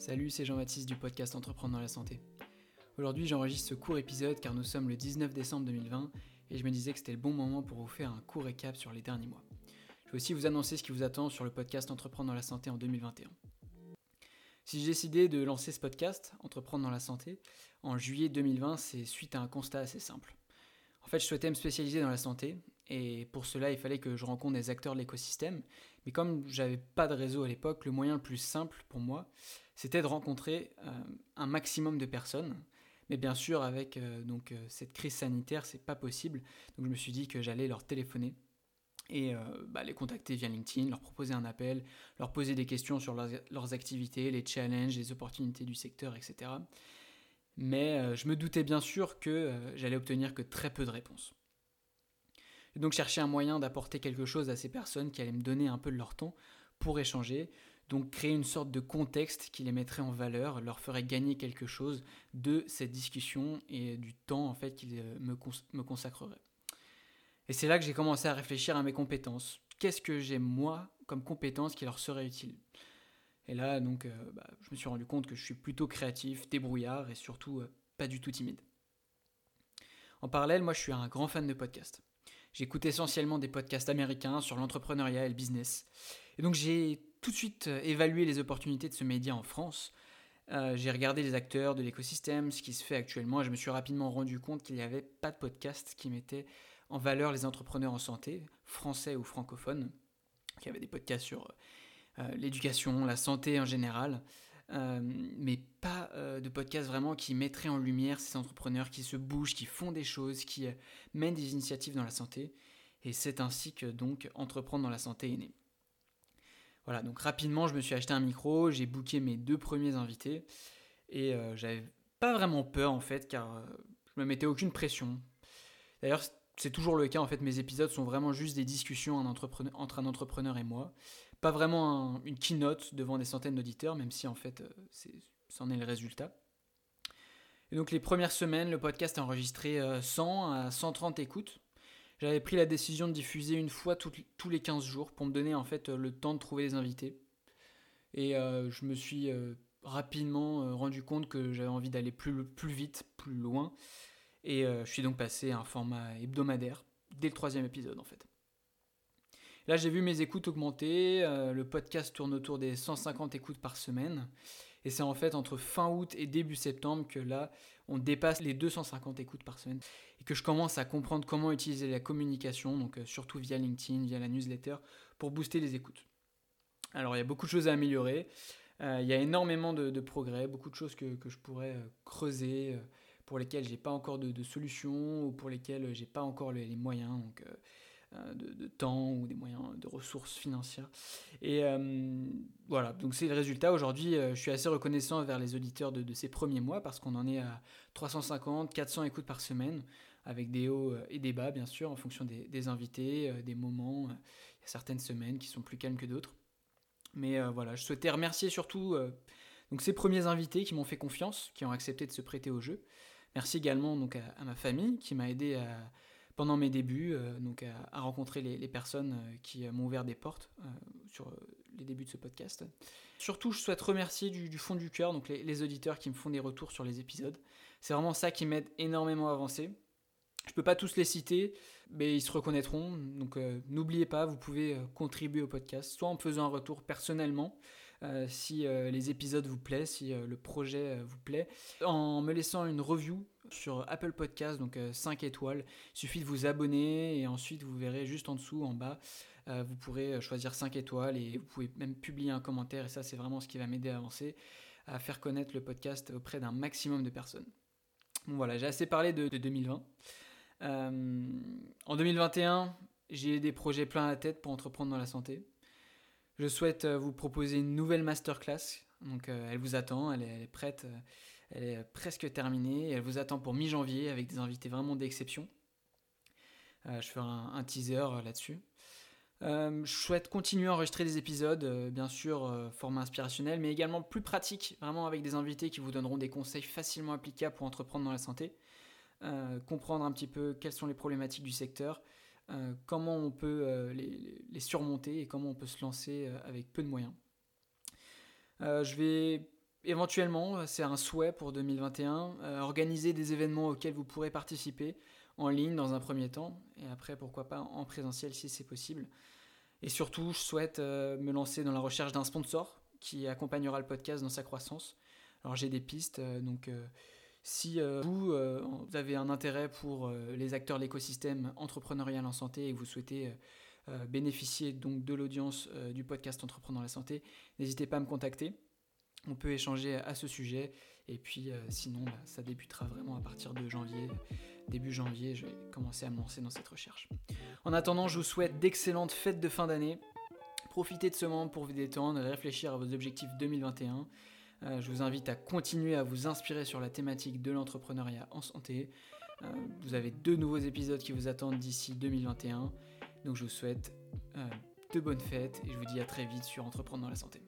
Salut, c'est Jean-Baptiste du podcast Entreprendre dans la santé. Aujourd'hui, j'enregistre ce court épisode car nous sommes le 19 décembre 2020 et je me disais que c'était le bon moment pour vous faire un court récap sur les derniers mois. Je vais aussi vous annoncer ce qui vous attend sur le podcast Entreprendre dans la santé en 2021. Si j'ai décidé de lancer ce podcast, Entreprendre dans la santé, en juillet 2020, c'est suite à un constat assez simple. En fait, je souhaitais me spécialiser dans la santé, et pour cela, il fallait que je rencontre des acteurs de l'écosystème. Mais comme j'avais pas de réseau à l'époque, le moyen le plus simple pour moi, c'était de rencontrer euh, un maximum de personnes. Mais bien sûr, avec euh, donc, euh, cette crise sanitaire, c'est pas possible. Donc je me suis dit que j'allais leur téléphoner et bah, les contacter via LinkedIn, leur proposer un appel, leur poser des questions sur leurs, activités, les challenges, les opportunités du secteur, etc. Mais je me doutais bien sûr que j'allais obtenir que très peu de réponses. Donc chercher un moyen d'apporter quelque chose à ces personnes qui allaient me donner un peu de leur temps pour échanger, donc créer une sorte de contexte qui les mettrait en valeur, leur ferait gagner quelque chose de cette discussion et du temps en fait qu'ils euh, me, me consacreraient. Et c'est là que j'ai commencé à réfléchir à mes compétences. Qu'est-ce que j'ai moi comme compétences qui leur serait utile Et là donc euh, bah, je me suis rendu compte que je suis plutôt créatif, débrouillard et surtout euh, pas du tout timide. En parallèle, moi je suis un grand fan de podcasts. J'écoute essentiellement des podcasts américains sur l'entrepreneuriat et le business. Et donc j'ai tout de suite euh, évalué les opportunités de ce média en France. Euh, j'ai regardé les acteurs de l'écosystème, ce qui se fait actuellement, et je me suis rapidement rendu compte qu'il n'y avait pas de podcast qui mettait en valeur les entrepreneurs en santé, français ou francophones. Il y avait des podcasts sur euh, l'éducation, la santé en général, mais pas de podcasts vraiment qui mettraient en lumière ces entrepreneurs qui se bougent, qui font des choses, qui mènent des initiatives dans la santé. Et c'est ainsi que donc Entreprendre dans la santé est né. Voilà, donc rapidement, je me suis acheté un micro, j'ai booké mes deux premiers invités et euh, j'avais pas vraiment peur en fait, car euh, je me mettais aucune pression. D'ailleurs, c'est toujours le cas en fait, mes épisodes sont vraiment juste des discussions entre un entrepreneur et moi, pas vraiment une keynote devant des centaines d'auditeurs, même si en fait, euh, c'en est, le résultat. Et donc les premières semaines, le podcast a enregistré 100 à 130 écoutes. J'avais pris la décision de diffuser une fois tous les 15 jours pour me donner en fait le temps de trouver les invités. Et euh, je me suis euh, rapidement euh, rendu compte que j'avais envie d'aller plus, vite, plus loin. Et je suis donc passé à un format hebdomadaire dès le troisième épisode en fait. Là j'ai vu mes écoutes augmenter, le podcast tourne autour des 150 écoutes par semaine. Et c'est en fait entre fin août et début septembre que là, on dépasse les 250 écoutes par semaine et que je commence à comprendre comment utiliser la communication, donc euh, surtout via LinkedIn, via la newsletter, pour booster les écoutes. Alors il y a beaucoup de choses à améliorer, euh, il y a énormément de, progrès, beaucoup de choses que, je pourrais euh, creuser, pour lesquelles j'ai pas encore de, de, solutions ou pour lesquelles j'ai pas encore les, moyens. Donc de, temps ou des moyens de ressources financières. Et euh, voilà, donc c'est le résultat. Aujourd'hui, euh, je suis assez reconnaissant vers les auditeurs de, ces premiers mois parce qu'on en est à 350, 400 écoutes par semaine avec des hauts et des bas, bien sûr, en fonction des, invités, des moments. Il y a certaines semaines qui sont plus calmes que d'autres. Mais voilà, je souhaitais remercier surtout donc ces premiers invités qui m'ont fait confiance, qui ont accepté de se prêter au jeu. Merci également donc à ma famille qui m'a aidé à, pendant mes débuts, euh, donc à, rencontrer les, personnes euh, qui euh, m'ont ouvert des portes sur les débuts de ce podcast. Surtout, je souhaite remercier du, fond du cœur donc les, auditeurs qui me font des retours sur les épisodes. C'est vraiment ça qui m'aide énormément à avancer. Je peux pas tous les citer, mais ils se reconnaîtront. Donc n'oubliez pas, vous pouvez contribuer au podcast, soit en faisant un retour personnellement, si les épisodes vous plaisent, si le projet vous plaît, en me laissant une review sur Apple Podcast, donc 5 euh, étoiles. Il suffit de vous abonner et ensuite vous verrez juste en dessous, en bas, euh, vous pourrez euh, choisir 5 étoiles et vous pouvez même publier un commentaire et ça c'est vraiment ce qui va m'aider à avancer, à faire connaître le podcast auprès d'un maximum de personnes. Bon voilà, j'ai assez parlé de, 2020. en 2021, j'ai des projets plein à la tête pour entreprendre dans la santé. Je souhaite vous proposer une nouvelle masterclass. Donc elle vous attend, elle est prête. Elle est presque terminée. Elle vous attend pour mi-janvier avec des invités vraiment d'exception. Euh, je ferai un, teaser euh, là-dessus. Euh, je souhaite continuer à enregistrer des épisodes, bien sûr, format inspirationnel, mais également plus pratique, vraiment avec des invités qui vous donneront des conseils facilement applicables pour entreprendre dans la santé, comprendre un petit peu quelles sont les problématiques du secteur, comment on peut les, les, surmonter et comment on peut se lancer avec peu de moyens. je vais éventuellement, c'est un souhait pour 2021, organiser des événements auxquels vous pourrez participer en ligne dans un premier temps, et après pourquoi pas en présentiel si c'est possible. Et surtout, je souhaite me lancer dans la recherche d'un sponsor qui accompagnera le podcast dans sa croissance. Alors j'ai des pistes, donc si euh, vous, euh, vous, avez un intérêt pour euh, les acteurs de l'écosystème entrepreneurial en santé et que vous souhaitez bénéficier donc de l'audience du podcast Entreprendre dans la santé, n'hésitez pas à me contacter. On peut échanger à ce sujet. Et puis sinon, bah, ça débutera vraiment à partir de janvier. Début janvier, je vais commencer à me lancer dans cette recherche. En attendant, je vous souhaite d'excellentes fêtes de fin d'année. Profitez de ce moment pour vous détendre et réfléchir à vos objectifs 2021. Euh, je vous invite à continuer à vous inspirer sur la thématique de l'entrepreneuriat en santé. Euh, vous avez deux nouveaux épisodes qui vous attendent d'ici 2021. Donc je vous souhaite euh, de bonnes fêtes et je vous dis à très vite sur Entreprendre dans la santé.